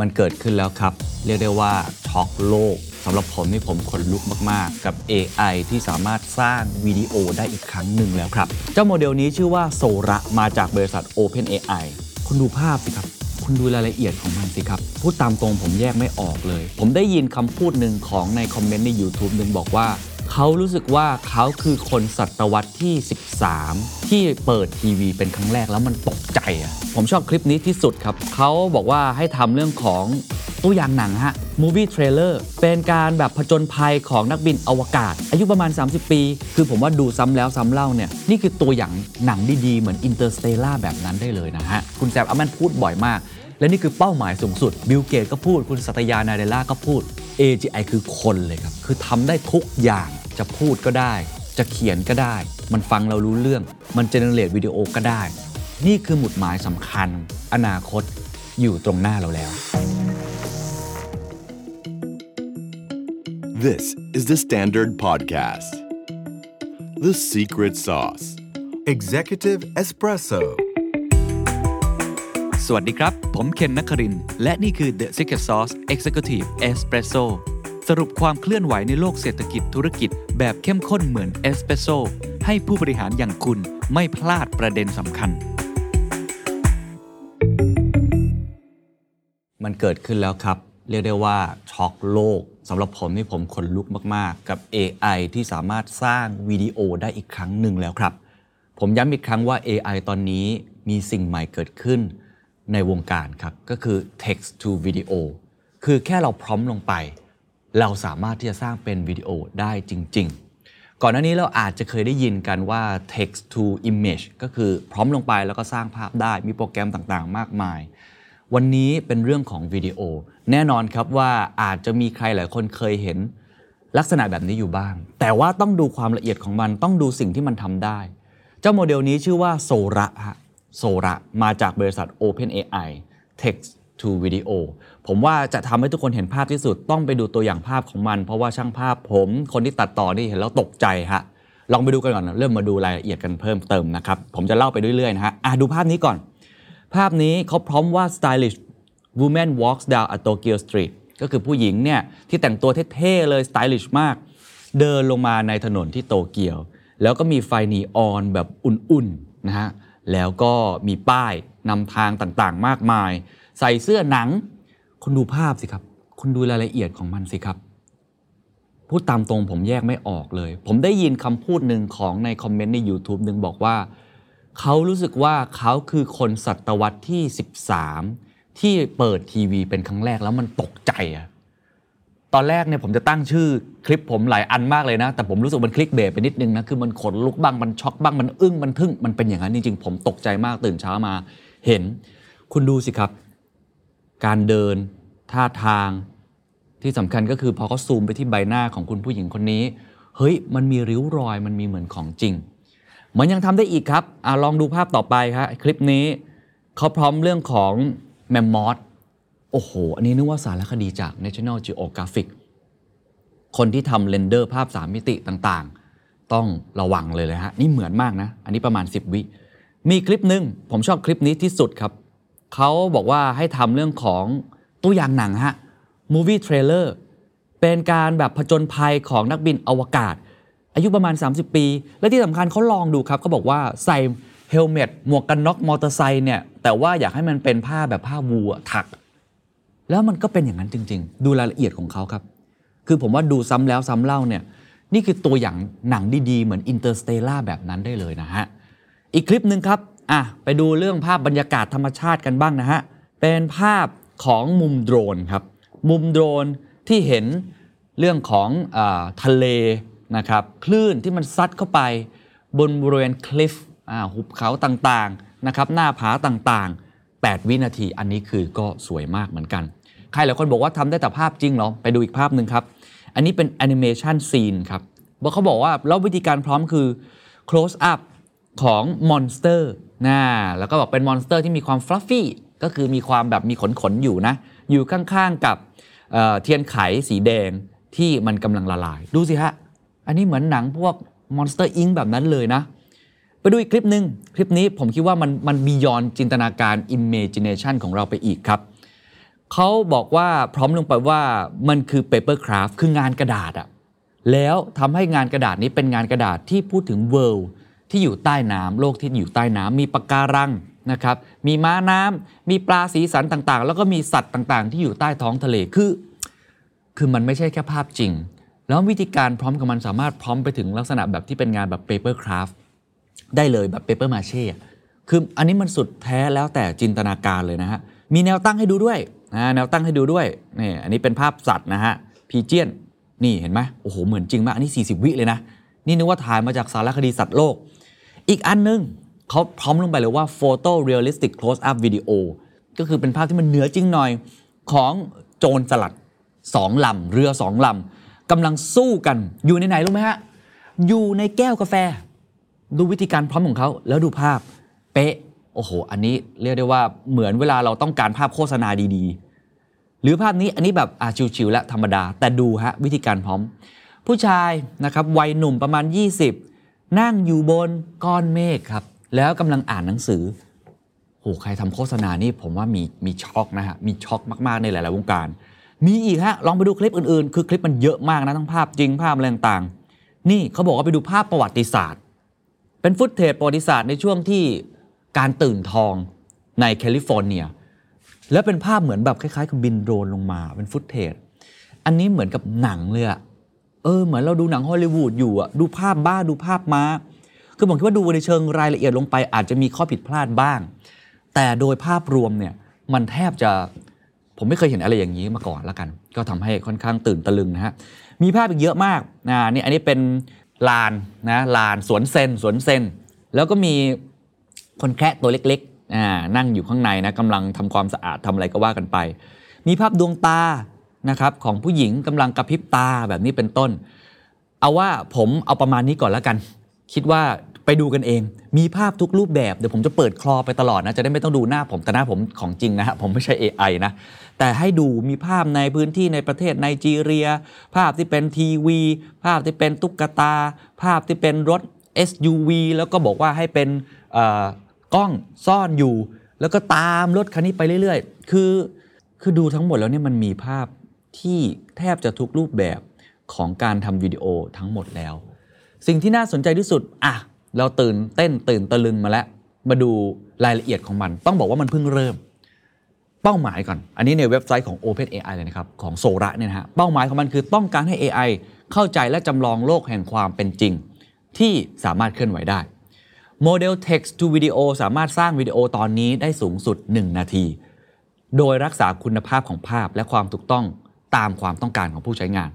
มันเกิดขึ้นแล้วครับ เรียกได้ว่าช็อกโลกสำหรับผมนี่ผมขนลุกมาก ๆ กับ AI ที่สามารถสร้างวิดีโอได้อีกครั้งหนึ่งแล้วครับ เจ้าโมเดลนี้ชื่อว่าโซระมาจากบริษัท OpenAI คุณดูภาพสิครับ คุณดูรายละเอียดของมันสิครับ พูดตามตรงผมแยกไม่ออกเลย ผมได้ยินคำพูดหนึ่งของในคอมเมนต์ใน YouTube หนึ่งบอกว่า เขารู้สึกว่าเขาคือคนศตวรรษที่ 13 ที่เปิดทีวีเป็นครั้งแรกแล้วมันตกใจอะผมชอบคลิปนี้ที่สุดครับ เขาบอกว่าให้ทำเรื่องของตัวอย่างหนังฮะ movie trailer เป็นการแบบผจญภัยของนักบินอวกาศ อายุประมาณ 30 ปี คือผมว่าดูซ้ำแล้วซ้ำเล่าเนี่ย นี่คือตัวอย่างหนังดีๆ เหมือน Interstellar แบบนั้นได้เลยนะฮะ คุณ Sam Altman พูดบ่อยมาก และนี่คือเป้าหมายสูงสุด Bill Gates ก็พูด คุณ Satya Nadella ก็พูด AGI คือคนเลยครับ คือทำได้ทุกอย่าง จะพูดก็ได้ จะเขียนก็ได้ มันฟังเรารู้เรื่อง มัน generate วิดีโอก็ได้ นี่คือหมุดหมายสำคัญ อนาคตอยู่ตรงหน้าเราแล้ว This is the Standard Podcast. The Secret Sauce. Executive Espresso สวัสดีครับ ผมเคนนักครินทร์และนี่คือ The Secret Sauce Executive Espresso สรุปความเคลื่อนไหวในโลกเศรษฐกิจธุรกิจ แบบเข้มข้นเหมือนเอสเปรสโซให้ผู้บริหารอย่างคุณไม่พลาดประเด็นสำคัญ มันเกิดขึ้นแล้วครับ เรียกได้ว่าช็อกโลกสำหรับผมนี่ผมขนลุกมาก ๆ กับ AI ที่สามารถสร้างวิดีโอได้อีกครั้งหนึ่งแล้วครับ ผมย้ำอีกครั้งว่า AI ตอนนี้มีสิ่งใหม่เกิดขึ้นในวงการครับ ก็คือ text to video คือแค่เราพร้อมลงไป เราสามารถที่จะสร้างเป็นวิดีโอได้จริง ๆ ก่อนหน้านี้เราอาจจะเคยได้ยินกันว่า text to image ก็คือพร้อมลงไปแล้วก็สร้างภาพได้มีโปรแกรมต่างๆ มากมาย วันนี้เป็นเรื่องของวิดีโอ แน่นอนครับว่าอาจจะมีใครหลายคนเคยเห็นลักษณะแบบนี้อยู่บ้าง แต่ว่าต้องดูความละเอียดของมันต้องดูสิ่งที่มันทำได้ เจ้าโมเดลนี้ชื่อว่าโซระฮะโซระมาจากบริษัท OpenAI Text to Video ผมว่าจะทำให้ทุกคนเห็นภาพที่สุดต้องไปดูตัวอย่างภาพของมัน เพราะว่าช่างภาพผม คนที่ตัดต่อนี่เห็นแล้วตกใจฮะลองไปดูกันก่อนเริ่มมาดูรายละเอียดกันเพิ่มเติมนะครับ ผมจะเล่าไปเรื่อยๆนะฮะอะดูภาพนี้ก่อน ภาพนี้เขาพร้อมว่า stylish woman walks down a Tokyo street ก็คือผู้หญิงเนี่ยที่แต่งตัวเท่ๆเลย stylish มาก เดินลงมาในถนนที่โตเกียว แล้วก็มีไฟนีออนแบบอุ่นๆนะฮะแล้วก็มีป้ายนำทางต่างๆ มากมาย ใส่เสื้อหนัง คุณดูภาพสิครับ คุณดูรายละเอียดของมันสิครับ พูดตามตรงผมแยกไม่ออกเลย ผมได้ยินคำพูดหนึ่งของในคอมเมนต์ใน YouTube หนึ่งบอกว่า เขารู้สึกว่าเขาคือคนศตวรรษที่ 13 ที่เปิดทีวีเป็นครั้งแรกแล้วมันตกใจอะตอนแรกเนี่ยผมจะตั้งชื่อคลิปผมหลายอันมากเลยนะ แต่ผมรู้สึกมันคลิกเบรไปนิดนึงนะ คือมันขนลุกบ้าง มันช็อกบ้าง มันอึ้ง มันทึ่ง มันเป็นอย่างนั้นจริงๆ ผมตกใจมากตื่นเช้ามา เห็น คุณดูสิครับ การเดินท่าทางที่สำคัญก็คือพอเขาซูมไปที่ใบหน้าของคุณผู้หญิงคนนี้ เฮ้ย มันมีริ้วรอยมันมีเหมือนของจริง มันยังทำได้อีกครับอลองดูภาพต่อไปครับคลิปนี้เขาพร้อมเรื่องของแมมมอสโอ้โห อันนี้นึกว่าสารคดีจาก National Geographic คนที่ทำเรนเดอร์ภาพ3มิติต่างๆ ต้องระวังเลยเลยฮะ นี่เหมือนมากนะ อันนี้ประมาณ 10 วิ มีคลิปหนึ่งผมชอบคลิปนี้ที่สุดครับ เขาบอกว่าให้ทำเรื่องของตัวอย่างหนังฮะ movie trailer เป็นการแบบผจญภัยของนักบินอวกาศ อายุประมาณ 30 ปี และที่สำคัญเขาลองดูครับเขาบอกว่าใส่เฮลเมตหมวกกันน็อกมอเตอร์ไซค์เนี่ย แต่ว่าอยากให้มันเป็นผ้าแบบผ้าวูอะถัก แล้วมันก็เป็นอย่างนั้นจริง ๆ ดูรายละเอียดของเขาครับ คือผมว่าดูซ้ำแล้วซ้ำเล่าเนี่ยนี่คือตัวอย่างหนังดีๆ เหมือน Interstellar แบบนั้นได้เลยนะฮะ อีกคลิปหนึ่งครับ อะไปดูเรื่องภาพบรรยากาศธรรมชาติกันบ้างนะฮะ เป็นภาพของมุมโดรนครับ มุมโดรนที่เห็นเรื่องของอทะเลนะครับคลื่นที่มันซัดเข้าไปบนบริเวณคลิฟหุบเขาต่างๆนะครับหน้าผาต่างๆ 8 วินาทีอันนี้คือก็สวยมากเหมือนกัน ใครหลายคนบอกว่าทำได้แต่ภาพจริงเหรอ ไปดูอีกภาพหนึ่งครับ อันนี้เป็นแอนิเมชัน scene ครับเขาบอกว่าแล้ววิธีการ prompt คือ close up ของ monster นะแล้วก็บอกเป็น monster ที่มีความ fluffy ก็คือมีความแบบมีขนขนๆอยู่นะ อยู่ข้างๆกับเทียนไขสีแดงที่มันกำลังละลาย ดูสิฮะ อันนี้เหมือนหนังพวก Monster Inc แบบนั้นเลยนะ ไปดูอีกคลิปหนึ่งคลิปนี้ผมคิดว่ามันมัน beyond จินตนาการ imagination ของเราไปอีกครับเขาบอกว่าพร้อมลงไปว่ามันคือ paper craft คืองานกระดาษอะแล้วทำให้งานกระดาษนี้เป็นงานกระดาษที่พูดถึง world ที่อยู่ใต้น้ำโลกที่อยู่ใต้น้ำมีปะการังนะครับ มีม้าน้ำมีปลาสีสันต่างๆ แล้วก็มีสัตว์ต่างๆ ที่อยู่ใต้ท้องทะเลคือ คือมันไม่ใช่แค่ภาพจริง แล้ววิธีการพร้อมกับมันสามารถพร้อมไปถึงลักษณะแบบที่เป็นงานแบบ paper craft ได้เลยแบบ paper mache คืออันนี้มันสุดแท้แล้วแต่จินตนาการเลยนะฮะมีแนวตั้งให้ดูด้วยนะแนวตั้งให้ดูด้วยนี่อันนี้เป็นภาพสัตว์นะฮะพีเจียนนี่เห็นไหมโอ้โหเหมือนจริงมากอันนี้ 40 วิเลยนะนี่นึกว่าถ่ายมาจากสารคดีสัตว์โลก อีกอันนึงเขาพร้อมลงไปเลยว่า photo realistic close up video ก็คือเป็นภาพที่มันเหนือจริงหน่อยของโจรสลัดสองลำเรือสองลำกำลังสู้กันอยู่ในไหนรู้ไหมฮะ อยู่ในแก้วกาแฟ ดูวิธีการพร้อมของเขาแล้วดูภาพ เป๊ะ โอ้โห อันนี้เรียกได้ว่าเหมือนเวลาเราต้องการภาพโฆษณาดีๆ หรือภาพนี้อันนี้แบบอาชิวๆและธรรมดา แต่ดูฮะวิธีการพร้อม ผู้ชายนะครับวัยหนุ่มประมาณ 20 นั่งอยู่บนก้อนเมฆครับ แล้วกำลังอ่านหนังสือโหใครทำโฆษณานี่ผมว่ามีมีช็อกนะฮะ มีช็อกมาก ๆ ในหลาย ๆ วงการ มีอีกฮะ ลองไปดูคลิปอื่น ๆ คือคลิปมันเยอะมากนะทั้งภาพจริงภาพอะไรต่างๆ นี่เขาบอกว่าไปดูภาพประวัติศาสตร์ เป็น footage ประวัติศาสตร์ในช่วงที่การตื่นทองในแคลิฟอร์เนีย แล้วเป็นภาพเหมือนแบบคล้าย ๆ กับบินโดรนลงมาเป็น footage อันนี้เหมือนกับหนังเลยอะ เออเหมือนเราดูหนังฮอลลีวูดอยู่อะดูภาพม้าดูภาพม้า คือผมคิดว่าดูในเชิงรายละเอียดลงไปอาจจะมีข้อผิดพลาดบ้าง แต่โดยภาพรวมเนี่ยมันแทบจะผมไม่เคยเห็นอะไรอย่างนี้มาก่อนละกัน ก็ทำให้ค่อนข้างตื่นตะลึงนะฮะมีภาพอีกเยอะมากนะนี่อันนี้เป็นลานนะลานสวนเซนสวนเซนแล้วก็มีคนแคะตัวเล็กๆนั่งอยู่ข้างในนะกำลังทำความสะอาดทำอะไรก็ว่ากันไป มีภาพดวงตา นะครับของผู้หญิงกำลังกระพริบตาแบบนี้เป็นต้น เอาว่าผมเอาประมาณนี้ก่อนแล้วกัน คิดว่าไปดูกันเอง มีภาพทุกรูปแบบ เดี๋ยวผมจะเปิดคลอไปตลอดนะ จะได้ไม่ต้องดูหน้าผม แต่หน้าผมของจริงนะฮะ ผมไม่ใช่ AI นะ แต่ให้ดูมีภาพในพื้นที่ในประเทศไนจีเรีย ภาพที่เป็นทีวี ภาพที่เป็นตุ๊กตา ภาพที่เป็นรถ SUV แล้วก็บอกว่าให้เป็นกล้องซ่อนอยู่ แล้วก็ตามรถคันนี้ไปเรื่อย ๆ คือ คือดูทั้งหมดแล้วเนี่ยมันมีภาพ ที่แทบจะทุกรูปแบบของการทำวิดีโอทั้งหมดแล้ว สิ่งที่น่าสนใจที่สุดอะเราตื่นเต้นตื่นตะลึงมาแล้ว มาดูรายละเอียดของมัน ต้องบอกว่ามันเพิ่งเริ่ม เป้าหมายก่อน อันนี้ในเว็บไซต์ของ OpenAI เลยนะครับ ของโซระเนี่ยนะฮะเป้าหมายของมันคือต้องการให้ AI เข้าใจและจำลองโลกแห่งความเป็นจริง ที่สามารถเคลื่อนไหวได้โมเดล text to video สามารถสร้างวิดีโอตอนนี้ได้สูงสุด 1 นาที โดยรักษาคุณภาพของภาพและความถูกต้อง ตามความต้องการของผู้ใช้งาน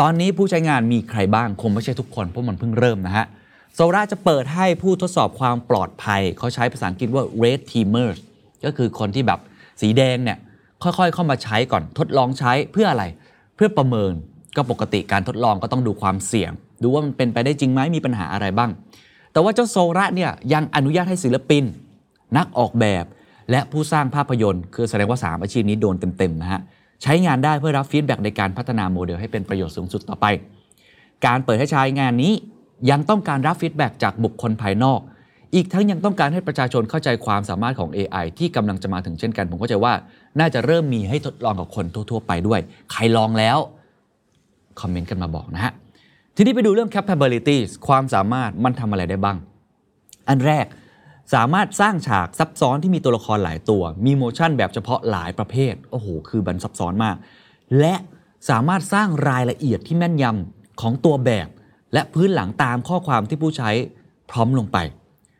ตอนนี้ผู้ใช้งานมีใครบ้างคงไม่ใช่ทุกคนเพราะมันเพิ่งเริ่มนะฮะSora จะเปิดให้ผู้ทดสอบความปลอดภัย เขาใช้ภาษาอังกฤษว่า red teamers ก็คือคนที่แบบสีแดงเนี่ยค่อยๆ เข้ามาใช้ก่อนทดลองใช้เพื่ออะไร เพื่อประเมินก็ปกติการทดลองก็ต้องดูความเสี่ยง ดูว่ามันเป็นไปได้จริงไหมมีปัญหาอะไรบ้าง แต่ว่าเจ้า Sora เนี่ยยังอนุญาตให้ศิลปิน นักออกแบบ และผู้สร้างภาพยนตร์ คือแสดงว่า 3 อาชีพนี้โดนเต็มๆนะฮะ ใช้งานได้เพื่อรับ feedback ในการพัฒนาโมเดลให้เป็นประโยชน์สูงสุดต่อไป การเปิดให้ใช้งานนี้ยังต้องการรับ feedback จากบุคคลภายนอก อีกทั้งยังต้องการให้ประชาชนเข้าใจความสามารถของ AI ที่กำลังจะมาถึงเช่นกัน ผมเข้าใจว่าน่าจะเริ่มมีให้ทดลองกับคนทั่ว ๆ ไปด้วย ใครลองแล้ว comment กันมาบอกนะฮะ ทีนี้ไปดูเรื่อง capabilities ความสามารถมันทำอะไรได้บ้าง อันแรก สามารถสร้างฉากซับซ้อนที่มีตัวละครหลายตัว มี motion แบบเฉพาะหลายประเภท โอ้โห คือมันซับซ้อนมาก และสามารถสร้างรายละเอียดที่แม่นยำของตัวแบบ และพื้นหลังตามข้อความที่ผู้ใช้พร้อมลงไป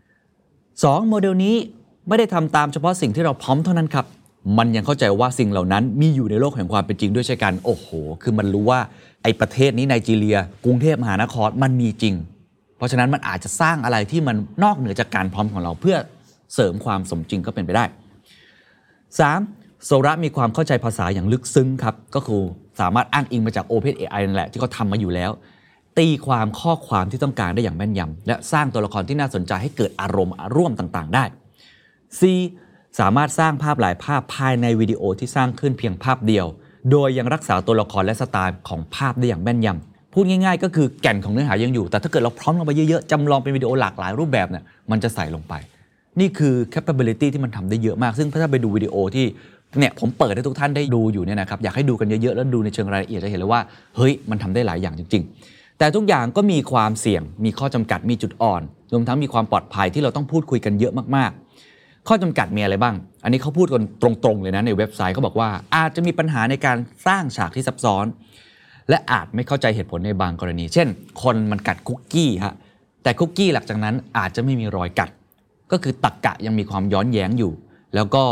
2. โมเดลนี้ไม่ได้ทำตามเฉพาะสิ่งที่เราพร้อมเท่านั้นครับ มันยังเข้าใจว่าสิ่งเหล่านั้นมีอยู่ในโลกแห่งความเป็นจริงด้วยเช่นกัน โอ้โห คือมันรู้ว่าไอ้ประเทศนี้ไนจีเรีย กรุงเทพมหานครมันมีจริง ราะฉะนั้นมันอาจจะสร้างอะไรที่มันนอกเหนือจากการพร้อมของเราเพื่อเสริมความสมจริงก็เป็นไปได้ 3. โซระมีความเข้าใจภาษาอย่างลึกซึ้งครับ ก็คือสามารถอ้างอิงมาจาก OpenAI นั่นแหละที่เขาทำมาอยู่แล้ว ตีความข้อความที่ต้องการได้อย่างแม่นยำและสร้างตัวละครที่น่าสนใจให้เกิดอารมณ์ร่วมต่างๆ ได้ C สามารถสร้างภาพหลายภาพภายในวิดีโอที่สร้างขึ้นเพียงภาพเดียว โดยยังรักษาตัวละครและสไตล์ของภาพได้อย่างแม่นยำ พูดง่ายๆ ก็คือแก่นของเนื้อหายังอยู่ แต่ถ้าเกิดเราพร้อมลงไปเยอะๆจำลองเป็นวิดีโอหลากหลายรูปแบบเนี่ยมันจะใส่ลงไป นี่คือ capability ที่มันทำได้เยอะมาก ซึ่งถ้าไปดูวิดีโอที่เนี่ยผมเปิดให้ทุกท่านได้ดูอยู่เนี่ยนะครับอยากให้ดูกันเยอะๆแล้วดูในเชิงรายละเอียดจะเห็นเลยว่าเฮ้ยมันทำได้หลายอย่างจริง ๆ แต่ทุกอย่างก็มีความเสี่ยง มีข้อจำกัดมีจุดอ่อนรวมทั้งมีความปลอดภัยที่เราต้องพูดคุยกันเยอะมากๆ ข้อจำกัดมีอะไรบ้าง อันนี้เขาพูดกันตรงๆเลยนะในเว็บไซต์เขาบอกว่าอาจจะมีปัญหาในการสร้างฉากที่ซับซ้อน และอาจไม่เข้าใจเหตุผลในบางกรณี เช่น คนมันกัดคุกกี้ฮะแต่คุกกี้หลังจากนั้นอาจจะไม่มีรอยกัด ก็คือตักกะยังมีความย้อนแย้งอยู่ แล้วก็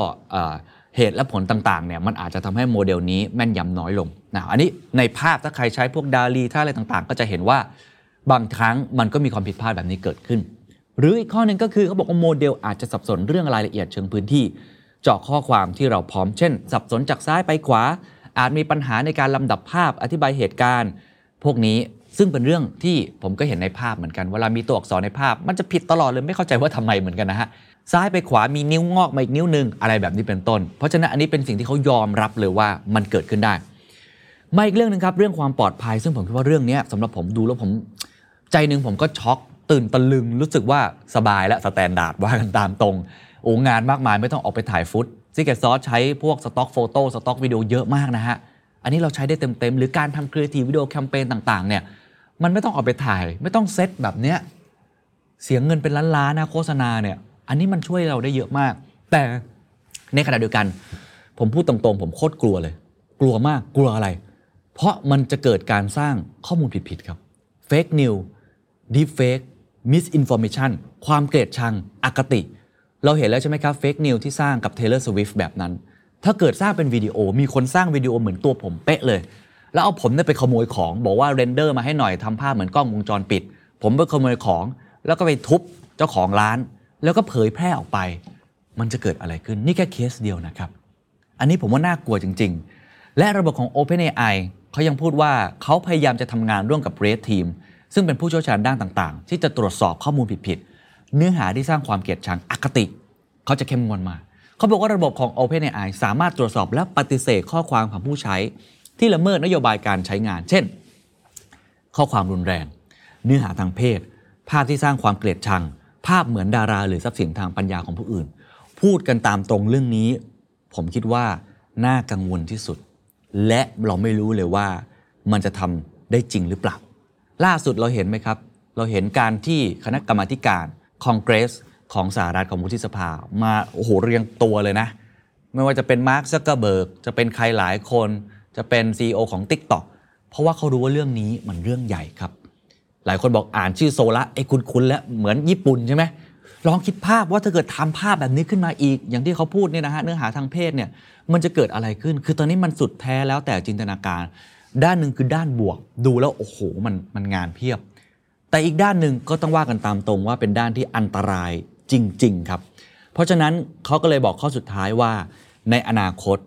เหตุและผลต่างๆเนี่ยมันอาจจะทำให้โมเดลนี้แม่นยำน้อยลงนะอันนี้ในภาพถ้าใครใช้พวกดาลีท่าอะไรต่างๆ ก็จะเห็นว่าบางครั้งมันก็มีความผิดพลาดแบบนี้เกิดขึ้น หรืออีกข้อหนึ่งก็คือเขาบอกว่าโมเดลอาจจะสับสนเรื่องรายละเอียดเชิงพื้นที่เจาะข้อความที่เราพร้อมเช่น สับสนจากซ้ายไปขวา อาจมีปัญหาในการลำดับภาพอธิบายเหตุการณ์ พวกนี้ซึ่งเป็นเรื่องที่ผมก็เห็นในภาพเหมือนกันเวลามีตัวอักษรในภาพ มันจะผิดตลอดเลยไม่เข้าใจว่าทำไมเหมือนกันนะฮะซ้ายไปขวามีนิ้วงอกมาอีกนิ้วหนึ่งอะไรแบบนี้เป็นต้น เพราะฉะนั้นอันนี้เป็นสิ่งที่เขายอมรับเลยว่ามันเกิดขึ้นได้มาอีกเรื่องหนึ่งครับเรื่องความปลอดภัย ซึ่งผมคิดว่าเรื่องนี้สำหรับผมดูแล้วผมใจหนึ่งผมก็ช็อกตื่นตะลึงรู้สึกว่าสบายแล้ว STANDARD ว่ากันตามตรงโอ้งานมากมายไม่ต้องออกไปถ่ายฟุต Secret Sauce ใช้พวก stock photo stock video เยอะมากนะฮะ อันนี้เราใช้ได้เต็มๆ หรือการทำ creative video campaign ต่างๆ เนี่ย มันไม่ต้องออกไปถ่าย ไม่ต้องเซตแบบเนี้ยเสียเงินเป็นล้านๆนะโฆษณาเนี่ย อันนี้มันช่วยเราได้เยอะมาก แต่ในขณะเดียวกัน ผมพูดตรงๆ ผมโคตรกลัวเลย กลัวมากกลัวอะไร เพราะมันจะเกิดการสร้างข้อมูลผิดๆครับ Fake News Deep Fake Misinformation ความเกลียดชังอคติ เราเห็นแล้วใช่ไหมครับ Fake News ที่สร้างกับ Taylor Swift แบบนั้น ถ้าเกิดสร้างเป็นวิดีโอ มีคนสร้างวิดีโอเหมือนตัวผมเป๊ะเลย แล้วเอาผมเนี่ยไปขโมยของ บอกว่าเรนเดอร์มาให้หน่อยทำภาพเหมือนกล้องวงจรปิด ผมไปขโมยของ แล้วก็ไปทุบเจ้าของร้าน แล้วก็เผยแพร่ออกไป มันจะเกิดอะไรขึ้นนี่แค่เคสเดียวนะครับ อันนี้ผมว่าน่ากลัวจริง ๆ และระบบของ OpenAI เขายังพูดว่าเขาพยายามจะทำงานร่วมกับ Red Team ซึ่งเป็นผู้เชี่ยวชาญด้านต่างๆ ที่จะตรวจสอบข้อมูลผิดๆ เนื้อหาที่สร้างความเกลียดชังอคติ เขาจะเข้มงวดมา เขาบอกว่าระบบของ OpenAI สามารถตรวจสอบและปฏิเสธข้อความของผู้ใช้ ที่ละเมิดนโยบายการใช้งาน เช่น ข้อความรุนแรง เนื้อหาทางเพศ ภาพที่สร้างความเกลียดชัง ภาพเหมือนดารา หรือทรัพย์สินทางปัญญาของผู้อื่น พูดกันตามตรงเรื่องนี้ ผมคิดว่าน่ากังวลที่สุด และเราไม่รู้เลยว่า มันจะทำได้จริงหรือเปล่า ล่าสุดเราเห็นไหมครับ เราเห็นการที่คณะกรรมาการ คองเกรสของสหรัฐของวุฒิสภา มาโอ้โหเรียงตัวเลยนะ ไม่ว่าจะเป็นมาร์คซักเกอร์เบิร์กจะเป็นใครหลายคน จะเป็น CEO ของ TikTok เพราะว่าเขารู้ว่าเรื่องนี้มันเรื่องใหญ่ครับ หลายคนบอกอ่านชื่อโซละไอ้คุณคุณแล้วเหมือนญี่ปุ่นใช่ไหมลองคิดภาพว่าถ้าเกิดทำภาพแบบนี้ขึ้นมาอีก อย่างที่เขาพูดเนี่ยนะฮะเนื้อหาทางเพศเนี่ยมันจะเกิดอะไรขึ้น คือตอนนี้มันสุดแท้แล้วแต่จินตนาการ ด้านหนึ่งคือด้านบวก ดูแล้วโอ้โหมันมันงานเพียบ แต่อีกด้านหนึ่งก็ต้องว่ากันตามตรงว่าเป็นด้านที่อันตรายจริง ๆ ครับ เพราะฉะนั้นเขาก็เลยบอกข้อสุดท้ายว่า ในอนาคต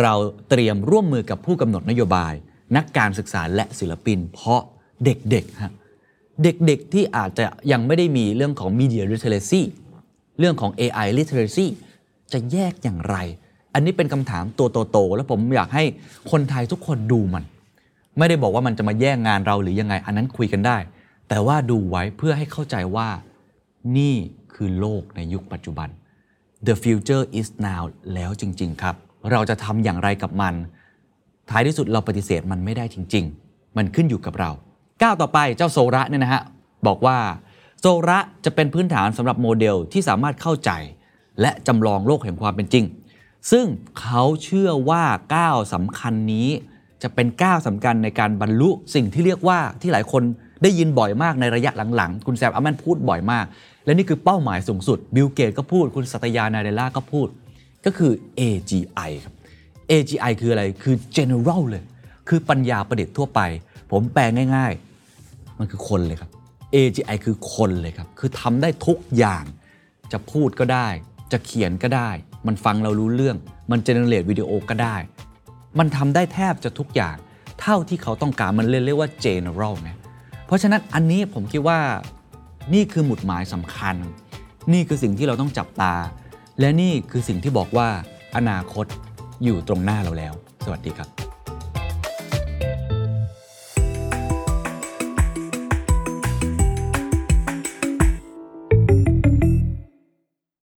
เราเตรียมร่วมมือกับผู้กำหนดนโยบาย นักการศึกษาและศิลปิน เพราะเด็กๆฮะเด็กๆที่อาจจะยังไม่ได้มีเรื่องของ media literacy เรื่องของ AI literacy จะแยกอย่างไร อันนี้เป็นคำถามตัวโตๆแล้วผมอยากให้คนไทยทุกคนดูมัน ไม่ได้บอกว่ามันจะมาแย่งงานเราหรือยังไง อันนั้นคุยกันได้ แต่ว่าดูไว้เพื่อให้เข้าใจว่านี่คือโลกในยุคปัจจุบัน The future is now แล้วจริง ๆ ครับ เราจะทำอย่างไรกับมัน ท้ายที่สุดเราปฏิเสธมันไม่ได้จริง ๆ มันขึ้นอยู่กับเรา ก้าวต่อไปเจ้าโซระเนี่ยนะฮะบอกว่าโซระจะเป็นพื้นฐานสำหรับโมเดลที่สามารถเข้าใจ และจำลองโลกแห่งความเป็นจริง ซึ่งเขาเชื่อว่าก้าวสำคัญนี้ จะเป็นก้าวสำคัญในการบรรลุสิ่งที่เรียกว่าที่หลายคน ได้ยินบ่อยมากในระยะหลังๆ คุณแซมอัลแมนพูดบ่อยมาก และนี่คือเป้าหมายสูงสุดบิลเกตก็พูดคุณสัตยานาเดล่าก็พูด ก็คือ AGI ครับ AGI คืออะไรคือ general เลย คือปัญญาประดิษฐ์ทั่วไป ผมแปลง่ายๆ มันคือคนเลยครับ AGI คือคนเลยครับ คือทำได้ทุกอย่าง จะพูดก็ได้ จะเขียนก็ได้ มันฟังเรารู้เรื่อง มันเจเนเรตวิดีโอก็ได้ มันทำได้แทบจะทุกอย่าง เท่าที่เขาต้องการ มันเรียกว่า general ไง ราะฉะนั้นอันนี้ผมคิดว่านี่คือหมุดหมายสำคัญ นี่คือสิ่งที่เราต้องจับตา และนี่คือสิ่งที่บอกว่าอนาคตอยู่ตรงหน้าเราแล้ว สวัสดีครับ